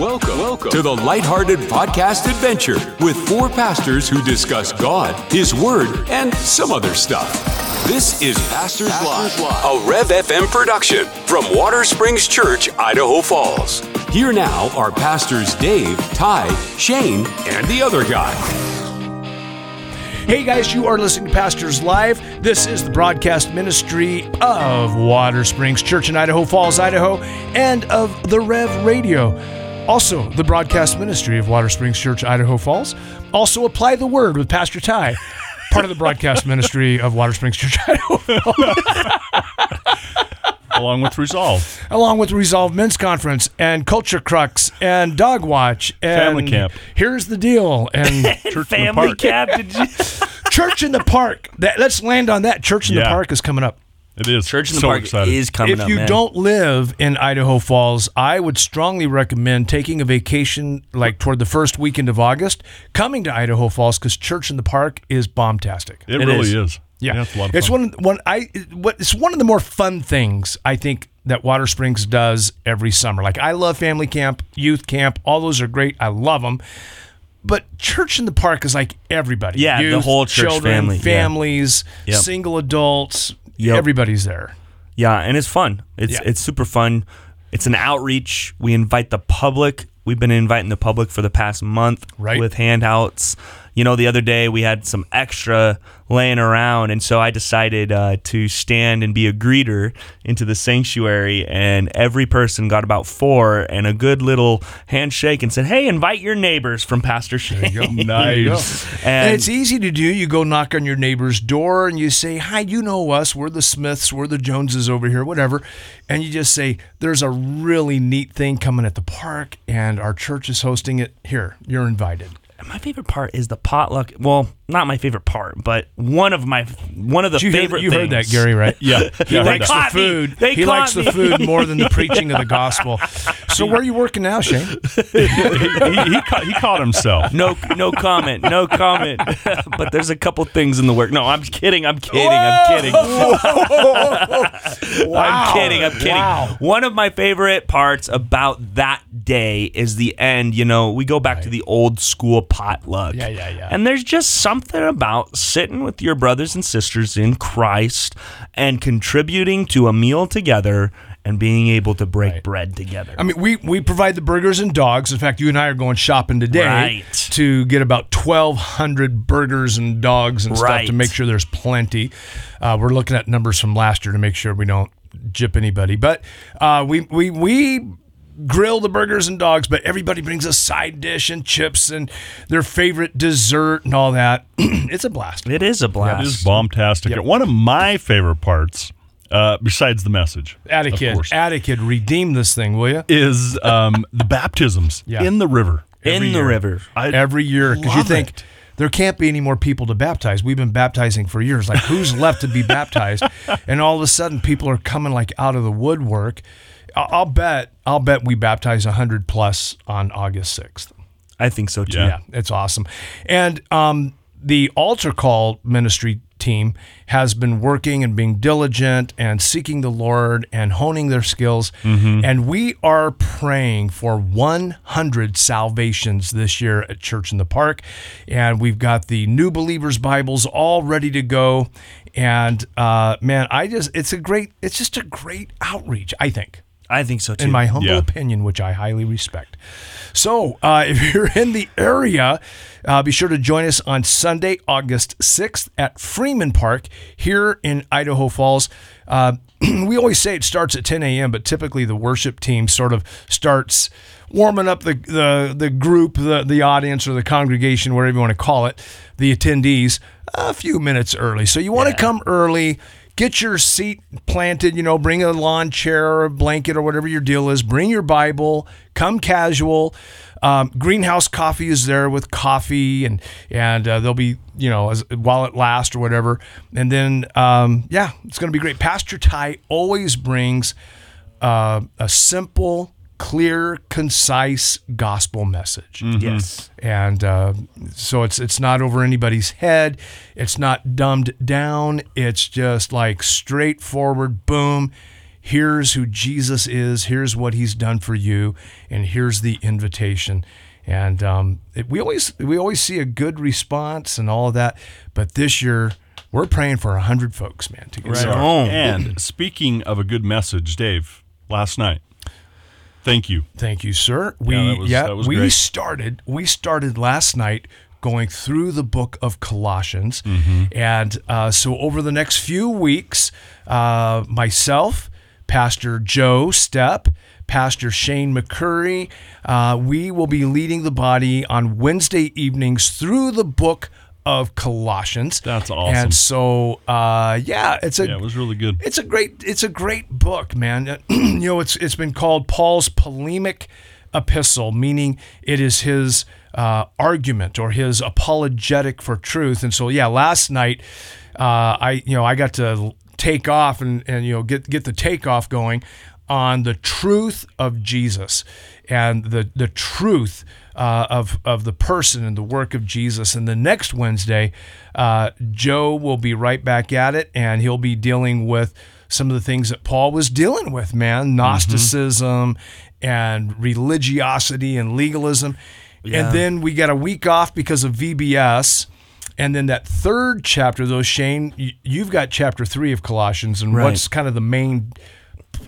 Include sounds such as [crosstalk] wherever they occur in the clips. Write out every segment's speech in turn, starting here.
Welcome, welcome to the Lighthearted Podcast Adventure with four pastors who discuss God, His Word, and some other stuff. This is Pastors, Live, a Rev FM production from Watersprings Church, Idaho Falls. Here now are pastors Dave, Ty, Shane, and the other guy. Hey guys, you are listening to Pastors Live. This is the broadcast ministry of Watersprings Church in Idaho Falls, Idaho, and of the Rev Radio. Also, the broadcast ministry of Watersprings Church, Idaho Falls. Also, apply the word with Pastor Ty, part of the broadcast ministry of Watersprings Church, [laughs] Idaho Falls, along with Resolve. along with Resolve Men's Conference and Culture Crux and Dog Watch and Family Camp. Here's the deal and [laughs] Church in the Park. cap. Did you? Church in the Park. That, let's land on that. Church in the Park is coming up. It is. Church in the so Park excited. is coming if up. you man. don't live in Idaho Falls, I would strongly recommend taking a vacation like toward the first weekend of August, coming to Idaho Falls because Church in the Park is bombastic. It, It really is. is. Yeah, it's a lot of it's fun. one one I what it's one of the more fun things I think that Watersprings does every summer. Like I love family camp, youth camp, all those are great. I love them. But church in the park is like everybody. Yeah, the whole church children, family, yeah. families, Yep. single adults. Yep. Everybody's there. Yeah, and it's fun. It's Yeah. it's super fun. It's an outreach. We invite the public. We've been inviting the public for the past month Right. with handouts. You know, the other day we had some extra laying around, and so I decided uh, to stand and be a greeter into the sanctuary. And every person got about four and a good little handshake and said, "Hey, invite your neighbors from Pastor Shane." nice. [laughs] And, And it's easy to do. You go knock on your neighbor's door and you say, Hi, you know us. We're the Smiths. We're the Joneses over here, whatever. And you just say, There's a really neat thing coming at the park, and our church is hosting it. Here, you're invited. My favorite part is the potluck. Well, not my favorite part, but one of my one of the Did you hear- favorite. you heard that. Gary, right? [laughs] Yeah. [laughs] He yeah, likes the Caught me. food. They he caught likes the food more than the [laughs] preaching of the gospel. So where are you working now, Shane? he, he, caught, he caught himself. No, no comment, no comment. but there's a couple things in the work. No, I'm kidding. I'm kidding. I'm kidding. I'm kidding. I'm kidding. Wow. One of my favorite parts about that day is the end. You know, we go back to the old school potluck. Yeah, yeah, yeah. And there's just something about sitting with your brothers and sisters in Christ and contributing to a meal together and being able to break Right. bread together. I mean, we, we provide the burgers and dogs. In fact, you and I are going shopping today Right. to get about 1,200 burgers and dogs and stuff to make sure there's plenty. Uh, we're looking at numbers from last year to make sure we don't jip anybody. But uh, we, we, we grill the burgers and dogs, but everybody brings a side dish and chips and their favorite dessert and all that. [clears throat] it's a blast. it is a blast. It is bombastic. Yep. One of my favorite parts, uh, besides the message, of Atticid, Atticid, redeem this thing, will you? is um, [laughs] the baptisms Yeah. in the river. in the year. river. I every year because you think it. there can't be any more people to baptize. We've been baptizing for years. Like who's left to be baptized? [laughs] And all of a sudden, people are coming like out of the woodwork. I- I'll bet. I'll bet we baptize hundred plus on August sixth. I think so too. Yeah. Yeah, it's awesome. And um, the altar call ministry team has been working and being diligent and seeking the Lord and honing their skills. And we are praying for 100 salvations this year at Church in the Park. And we've got the New Believers Bibles all ready to go. And uh, man, I just, it's a great, it's just a great outreach, I think I think so too. in my humble Yeah. opinion, which I highly respect. So, uh, [laughs] if you're in the area, uh, be sure to join us on Sunday, August 6th at Freeman Park here in Idaho Falls. Uh, [clears throat] we always say it starts at 10 a.m., but typically the worship team sort of starts warming up the, the, the group, the, the audience, or the congregation, whatever you want to call it, the attendees, a few minutes early. So, you want to come early get your seat planted, you know, bring a lawn chair or a blanket or whatever your deal is. Bring your Bible, come casual. Um, Greenhouse Coffee is there with coffee, and and uh, they'll be you know as, while it lasts or whatever. And then um, yeah, it's going to be great. Pastor Ty always brings uh, a simple, clear, concise gospel message. yes. And uh, so it's it's not over anybody's head. It's not dumbed down. It's just like straightforward. Boom. here's who Jesus is, here's what he's done for you, and here's the invitation. And um, it, we always we always see a good response and all of that, but this year we're praying for a hundred folks, man, to get Right. started. on. And [laughs] speaking of a good message, Dave, last night. Thank you. Thank you, sir. We that was- was we great. started we started last night going through the book of Colossians, Mm-hmm. and uh, so over the next few weeks, uh, myself, Pastor Joe Stepp. Pastor Shane McCurry, uh, we will be leading the body on Wednesday evenings through the book of Colossians. That's awesome. And so, uh, yeah, it's a Yeah, it was really good. it's a great it's a great book, man. [clears throat] you know, it's it's been called Paul's polemic epistle, meaning it is his uh, argument or his apologetic for truth. And so, yeah, last night, uh, I you know I got to take off and and you know get get the takeoff going on the truth of Jesus and the the truth uh, of of the person and the work of Jesus. And the next Wednesday, uh, Joe will be right back at it, and he'll be dealing with some of the things that Paul was dealing with, man, Gnosticism and religiosity and legalism. Yeah. And then we got a week off because of VBS. And then that third chapter, though, Shane, you've got chapter three of Colossians, and Right. what's kind of the main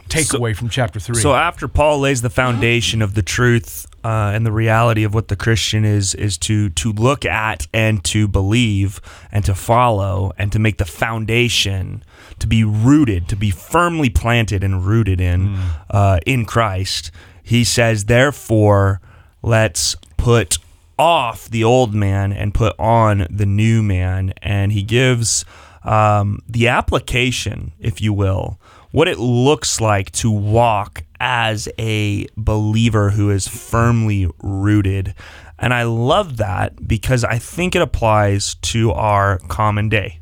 takeaway from chapter three? So after Paul lays the foundation of the truth uh, and the reality of what the Christian is, is to to look at and to believe and to follow and to make the foundation to be rooted, to be firmly planted and rooted in uh, in Christ. He says, therefore, let's put off the old man and put on the new man. And he gives um, the application, if you will, what it looks like to walk as a believer who is firmly rooted. And I love that because I think it applies to our common day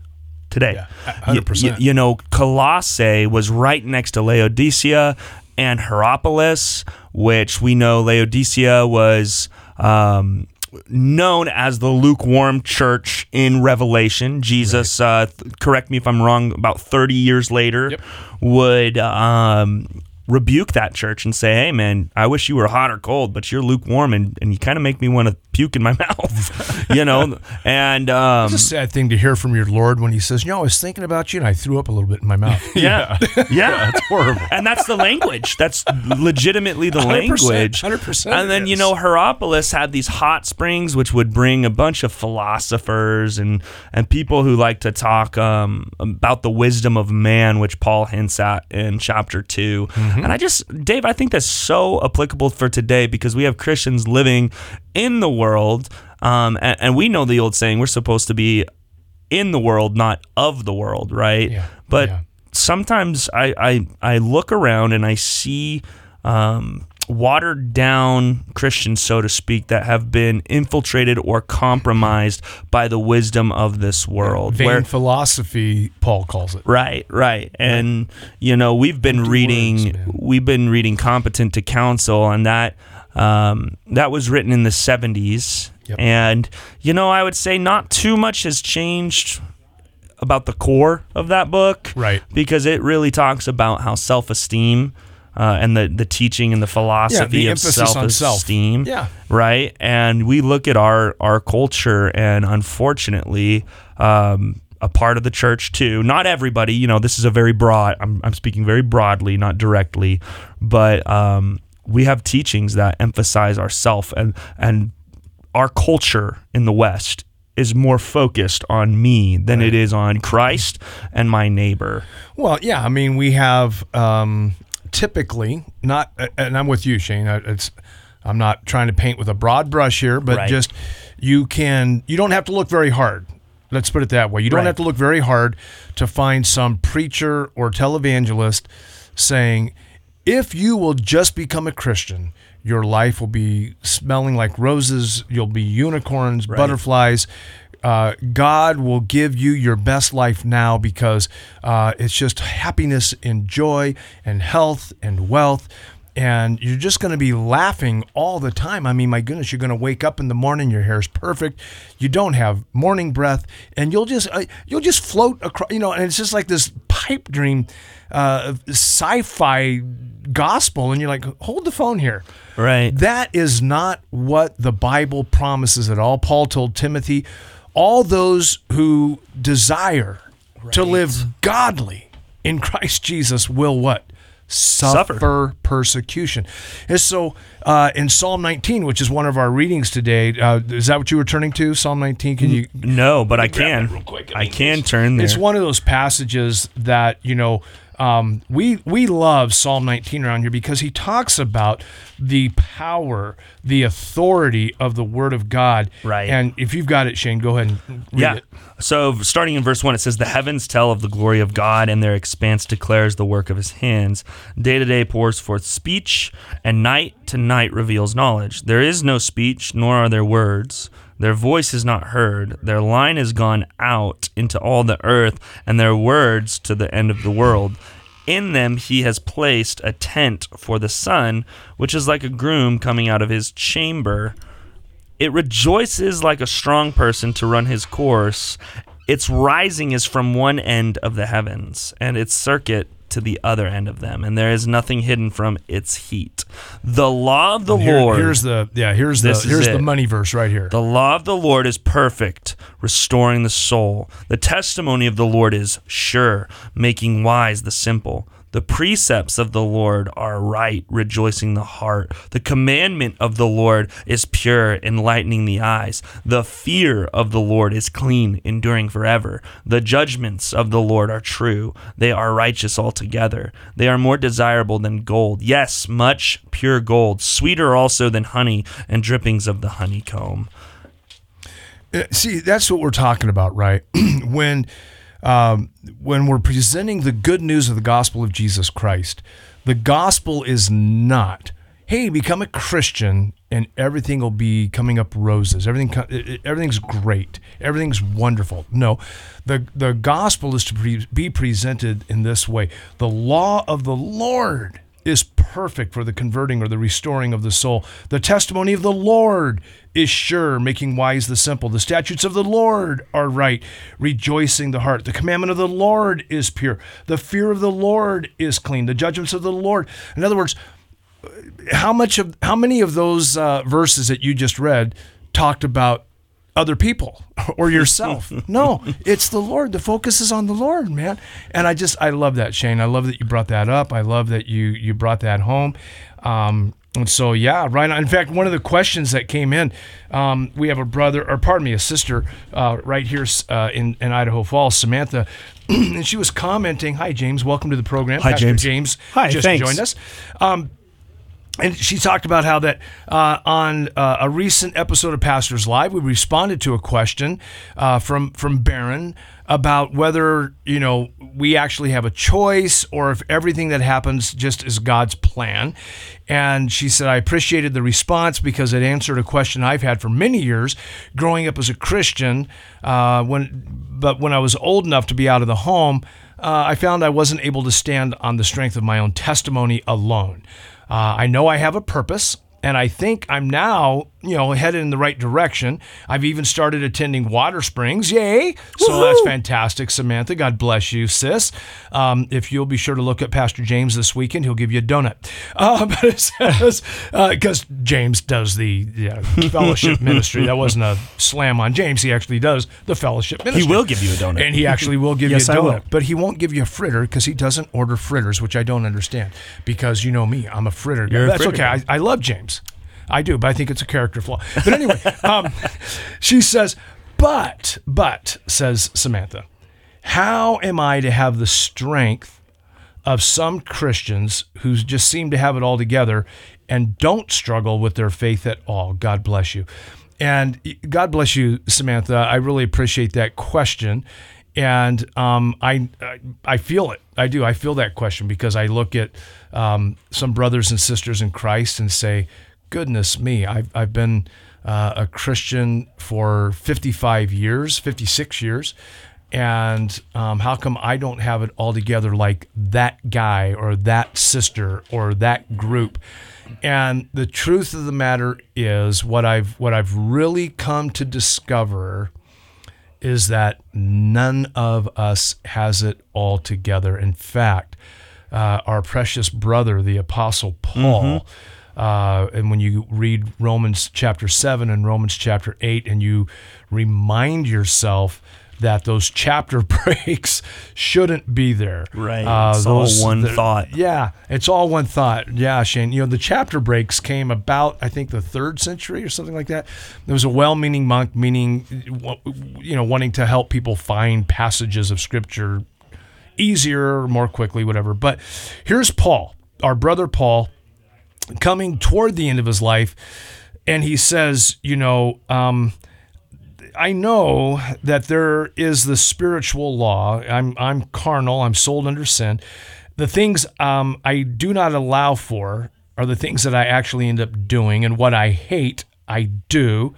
today. Yeah, 100%. y- you know, Colossae was right next to Laodicea and Hierapolis, which we know Laodicea was um, known as the lukewarm church in Revelation. Jesus, uh, th- correct me if I'm wrong, about 30 years later, Yep. would um, rebuke that church and say, hey, man, I wish you were hot or cold, but you're lukewarm and, and you kind of make me want to puke in my [laughs] mouth, you know? And um, it's a sad thing to hear from your Lord when He says, "You know, I was thinking about you, and I threw up a little bit in my mouth." [laughs] yeah, [laughs] yeah, That's horrible. and that's the language. That's legitimately the 100%, language. 100% And then it you know Hierapolis had these hot springs, which would bring a bunch of philosophers and and people who like to talk um, about the wisdom of man, which Paul hints at in chapter 2 Mm-hmm. And I just, Dave, I think that's so applicable for today because we have Christians living in the world, um, and, and we know the old saying: we're supposed to be in the world, not of the world, right? Yeah, But yeah. sometimes I, I I look around and I see um, watered down Christians, so to speak, that have been infiltrated or compromised by the wisdom of this world. Vain where- philosophy, Paul calls it. Right, right. And you know, we've been Empty reading words, we've been reading Competent to Counsel and that um, that was written in the 70s. Yep. And you know, I would say not too much has changed about the core of that book. Right. Because it really talks about how self-esteem uh, and the, the teaching and the philosophy of emphasis on self. self-esteem Yeah. right? And we look at our our culture, and unfortunately, um, a part of the church too. Not everybody, you know. This is a very broad. I'm I'm speaking very broadly, not directly, but um, we have teachings that emphasize ourself and and our culture in the West is more focused on me than it is on Christ and my neighbor. Well, yeah, I mean, we have um, typically not, and I'm with you, Shane. It's, I'm not trying to paint with a broad brush here, but Right. just you can, you don't have to look very hard. Let's put it that way. You don't Right. have to look very hard to find some preacher or televangelist saying, if you will just become a Christian, your life will be smelling like roses. You'll be unicorns, butterflies. Uh, God will give you your best life now because uh, it's just happiness and joy and health and wealth. And you're just going to be laughing all the time. I mean, my goodness, you're going to wake up in the morning, your hair's perfect, you don't have morning breath, and you'll just uh, you'll just float across. You know, and it's just like this pipe dream, uh, sci-fi gospel, and you're like, hold the phone here. Right. That is not what the Bible promises at all. Paul told Timothy, all those who desire to live godly in Christ Jesus will what? Suffer, Suffer. persecution. And so uh, in Psalm 19, which is one of our readings today, uh, is that what you were turning to? Psalm 19? Can you No, but I can. that real quick. I mean, can turn there. It's one of those passages that you know um, we we love Psalm 19 around here because he talks about the power, the authority of the Word of God. Right. And if you've got it, Shane, go ahead and read yeah. it. So starting in verse one, it says, "The heavens tell of the glory of God, and their expanse declares the work of His hands. Day to day pours forth speech, and night to night reveals knowledge. There is no speech, nor are there words." Their voice is not heard. Their line is gone out into all the earth, and their words to the end of the world. In them he has placed a tent for the sun, which is like a groom coming out of his chamber. It rejoices like a strong person to run his course. Its rising is from one end of the heavens, and its circuit to the other end of them, and there is nothing hidden from its heat. The law of the Here- Lord. here's the yeah. Here's the here's the money verse right here. The law of the Lord is perfect, restoring the soul. The testimony of the Lord is sure, making wise the simple. The precepts of the Lord are right, rejoicing the heart. The commandment of the Lord is pure, enlightening the eyes. The fear of the Lord is clean, enduring forever. The judgments of the Lord are true. They are righteous altogether. They are more desirable than gold. Yes, much pure gold, sweeter also than honey and drippings of the honeycomb. Uh, See, that's what we're talking about, right? [clears throat] when um, when we're presenting the good news of the gospel of Jesus Christ, the gospel is not, hey, become a Christian and everything will be coming up roses. Everything, everything's great. Everything's wonderful. No, the the gospel is to pre- be presented in this way: the law of the Lord is perfect for the converting or the restoring of the soul. The testimony of the Lord is sure, making wise the simple. The statutes of the Lord are right, rejoicing the heart. The commandment of the Lord is pure. The fear of the Lord is clean. The judgments of the Lord. In other words, how much of how many of those uh, verses that you just read talked about other people [laughs] or yourself. [laughs] No it's the lord. The focus is on the lord man. And i just i love that shane. I love that you brought that up. I love that you you brought that home. Um, and so yeah right on. in fact one of the questions that came in um, we have a brother or pardon me a sister uh, right here uh, in, in idaho falls samantha. [clears throat] And she was commenting hi james. Welcome to the program. Hi, Pastor James. james Hi, just thanks. joined us. Um, and she talked about how that uh, on uh, a recent episode of Pastors Live, we responded to a question uh, from from Barron about whether you know we actually have a choice or if everything that happens just is God's plan. And she said, I appreciated the response because it answered a question I've had for many years, growing up as a Christian. Uh, when but when I was old enough to be out of the home, uh, I found I wasn't able to stand on the strength of my own testimony alone. Uh, I know I have a purpose, and I think I'm now, you know, headed in the right direction. I've even started attending Watersprings. Yay! So that's fantastic, Samantha. God bless you, sis. Um, if you'll be sure to look at Pastor James this weekend, he'll give you a donut. Uh, [laughs] but it says, because James does the yeah, fellowship [laughs] ministry. That wasn't a slam on James. He actually does the fellowship ministry. He will give you a donut. And he actually will give Yes, you a donut. will. But he won't give you a fritter because he doesn't order fritters, which I don't understand. Because you know me, I'm a fritter. guy. You're a That's fritter okay. I, I love James. I do, but I think it's a character flaw. But anyway, um, [laughs] she says, but, but, says Samantha, how am I to have the strength of some Christians who just seem to have it all together and don't struggle with their faith at all? God bless you. And God bless you, Samantha. I really appreciate that question. And um, I, I feel it. I do. I feel that question because I look at um, some brothers and sisters in Christ and say, goodness me, I've, I've been uh, a Christian for 55 years, 56 years. And um, how come I don't have it all together like that guy or that sister or that group? And the truth of the matter is, what I've what I've really come to discover is that none of us has it all together. In fact, uh, our precious brother, the Apostle Paul, uh, and when you read Romans chapter 7 and Romans chapter 8, and you remind yourself that those chapter [laughs] breaks shouldn't be there. Right. It's all one thought. Yeah, it's all one thought. Yeah, Shane. You know, the chapter breaks came about, I think, the third century or something like that. There was a well-meaning monk, meaning, you know, wanting to help people find passages of scripture easier, more quickly, whatever. But here's Paul, our brother Paul, coming toward the end of his life, and he says, you know, um, I know that there is the spiritual law. I'm I'm carnal. I'm sold under sin. The things um, I do not allow for are the things that I actually end up doing, and what I hate, I do.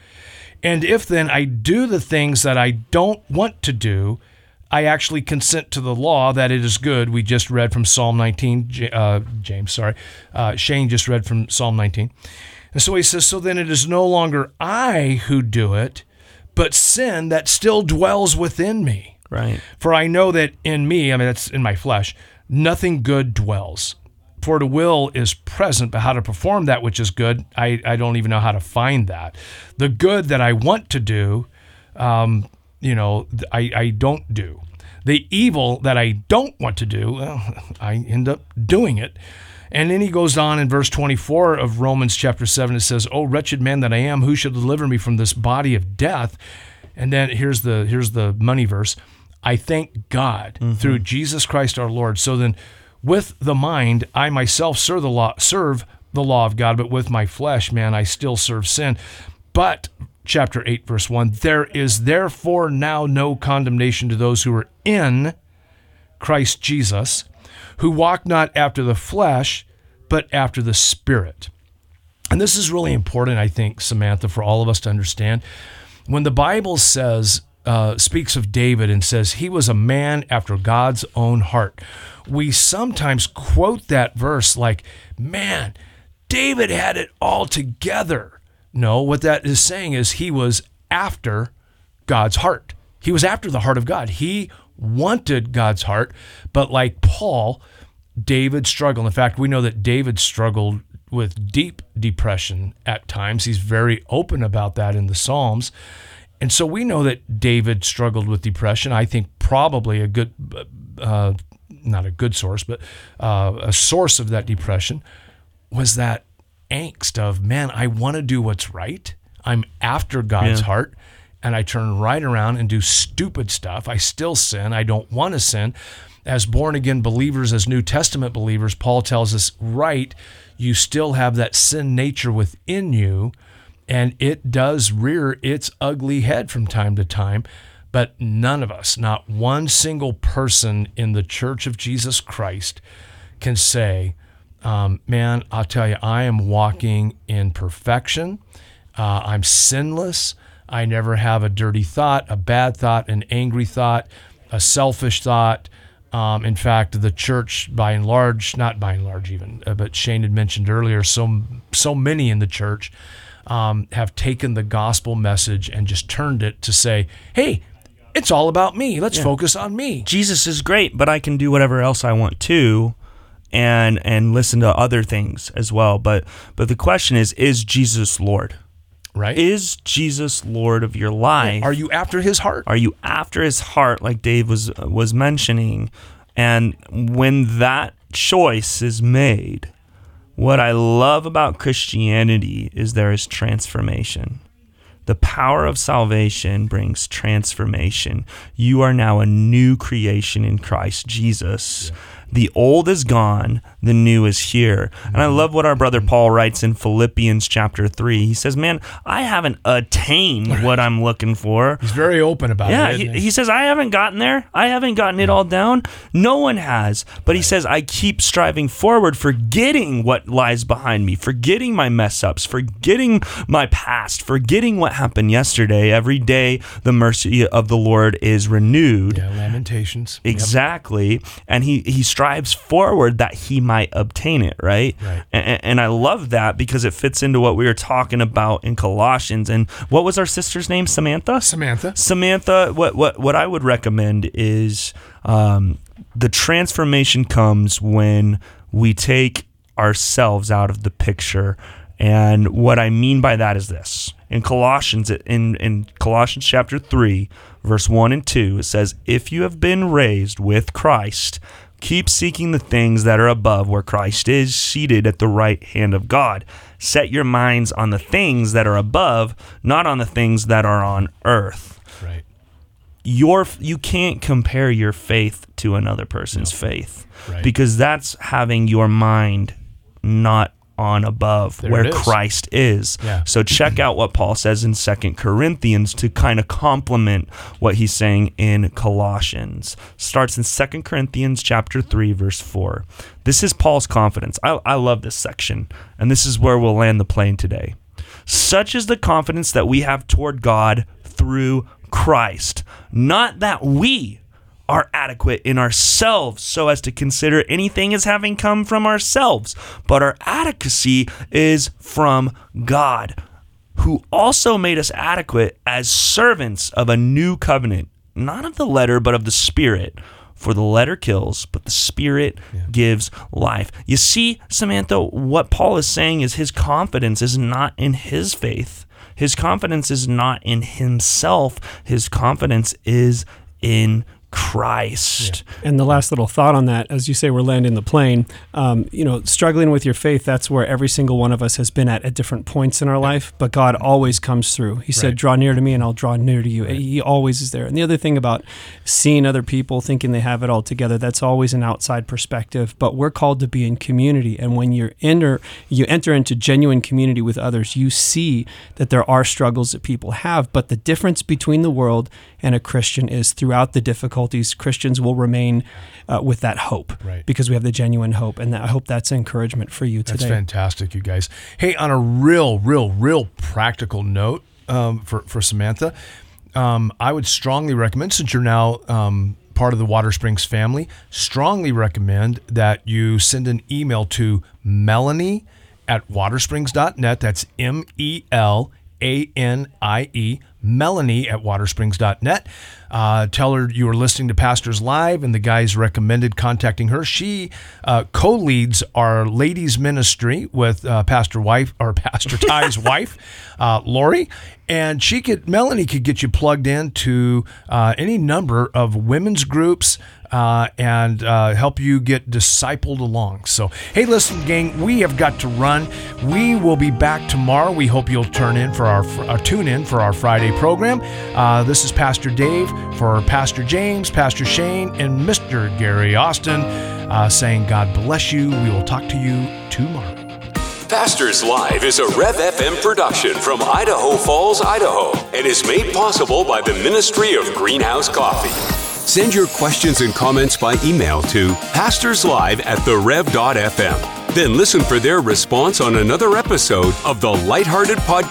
And if then I do the things that I don't want to do, I actually consent to the law that it is good. We just read from Psalm 19. Uh, James, sorry, uh, Shane just read from Psalm 19. And so he says, So then it is no longer I who do it, but sin that still dwells within me. Right. For I know that in me, I mean, that's in my flesh, nothing good dwells. For the will is present, but how to perform that which is good, I, I don't even know how to find that. The good that I want to do, um, you know, I, I don't do. The evil that I don't want to do, well, [laughs] I end up doing it. And then he goes on in verse 24 of Romans chapter 7. It says, "Oh wretched man that I am, who shall deliver me from this body of death?" And then here's the here's the money verse. I thank God mm-hmm. through Jesus Christ our Lord. So then, with the mind, I myself serve the law, serve the law of God, but with my flesh, man, I still serve sin. But chapter 8, verse 1 There is therefore now no condemnation to those who are in Christ Jesus, who walk not after the flesh, but after the Spirit. And this is really important, I think, Samantha, for all of us to understand. When the Bible says, uh, speaks of David and says he was a man after God's own heart, we sometimes quote that verse like, man, David had it all together. No, what that is saying is he was after God's heart. He was after the heart of God. He wanted God's heart, but like Paul, David struggled. In fact, we know that David struggled with deep depression at times. He's very open about that in the Psalms. And so we know that David struggled with depression. I think probably a good, uh, not a good source, but uh, a source of that depression was that angst of, man, I want to do what's right. I'm after God's yeah. heart. And I turn right around and do stupid stuff. I still sin. I don't want to sin. As born again believers, as New Testament believers, Paul tells us, right, you still have that sin nature within you, and it does rear its ugly head from time to time. But none of us, not one single person in the church of Jesus Christ, can say, um, man, I'll tell you, I am walking in perfection. Uh, I'm sinless. I never have a dirty thought, a bad thought, an angry thought, a selfish thought. Um, in fact, the church, by and large, not by and large even, uh, but Shane had mentioned earlier, so so many in the church um, have taken the gospel message and just turned it to say, "Hey, it's all about me. Let's yeah. focus on me." Jesus is great, but I can do whatever else I want to and and listen to other things as well. But but the question is, is Jesus Lord? Right? Is Jesus Lord of your life? Are you after His heart? Are you after His heart, like Dave was was mentioning? And when that choice is made, what I love about Christianity is there is transformation. The power of salvation brings transformation. You are now a new creation in Christ Jesus. Yeah the old is gone, the new is here. And I mm-hmm. love what our brother Paul writes in Philippians chapter 3. He says, Man, I haven't attained what I'm looking for. He's very open about yeah, it. Yeah, he, he, says, I haven't gotten there. I haven't gotten it all down. No one has. But he says, I keep striving forward, forgetting what lies behind me, forgetting my mess ups, forgetting my past, forgetting what happened yesterday. Every day, the mercy of the Lord is renewed. Yeah, Lamentations. Exactly. Yep. And he, he strives strives forward that he might obtain it, right? Right. And, and I love that because it fits into what we were talking about in Colossians. And what was our sister's name? Samantha? Samantha. Samantha, what what what I would recommend is um, the transformation comes when we take ourselves out of the picture. And what I mean by that is this: in Colossians, in in Colossians chapter three, verse one and two, it says, "If you have been raised with Christ." Keep seeking the things that are above where Christ is seated at the right hand of God. Set your minds on the things that are above, not on the things that are on earth Right. your you can't compare your faith to another person's faith Right. because that's having your mind not on above There where. Christ is. Yeah. So check out what Paul says in Second Corinthians to kind of complement what he's saying in Colossians. Starts in Second Corinthians chapter 3 verse 4. This is Paul's confidence. I, I love this section and this is where we'll land the plane today. Such is the confidence that we have toward God through Christ. Not that we are adequate in ourselves so as to consider anything as having come from ourselves, but our adequacy is from God, who also made us adequate as servants of a new covenant, not of the letter, but of the Spirit. For the letter kills, but the Spirit gives life. You see, Samantha, what Paul is saying is his confidence is not in his faith. His confidence is not in himself. His confidence is in Christ. And the last little thought on that, as you say, we're landing the plane. Um, you know, struggling with your faith, that's where every single one of us has been at at different points in our life. But God always comes through. He said, Draw near to me and I'll draw near to you. He always is there. And the other thing about seeing other people thinking they have it all together, that's always an outside perspective. But we're called to be in community. And when you're enter, you enter into genuine community with others, you see that there are struggles that people have. But the difference between the world and a Christian is throughout the difficulties, Christians will remain uh, with that hope Right. because we have the genuine hope. And that, I hope that's encouragement for you today. That's fantastic, you guys. Hey, on a real, real, real practical note um, for, for Samantha, um, I would strongly recommend, since you're now um, part of the Watersprings family, strongly recommend that you send an email to Melanie at watersprings.net. That's M E L A N I E, Melanie at watersprings.net. Uh, tell her you were listening to Pastors Live and the guys recommended contacting her. She uh, co leads our ladies' ministry with uh, Pastor wife or [laughs] Pastor Ty's [laughs] wife, uh, Lori. And she could, Melanie could get you plugged into uh, any number of women's groups uh, and uh, help you get discipled along. So, hey, listen, gang, we have got to run. We will be back tomorrow. We hope you'll turn in for our uh, tune in for our Friday program. Uh, this is Pastor Dave for Pastor James, Pastor Shane, and Mr. Gary Austin uh, saying, God bless you. We will talk to you tomorrow. Pastors Live is a Rev FM production from Idaho Falls, Idaho, and is made possible by the Ministry of Greenhouse Coffee. Send your questions and comments by email to pastorslive at therev.fm. Then listen for their response on another episode of the Lighthearted Podcast.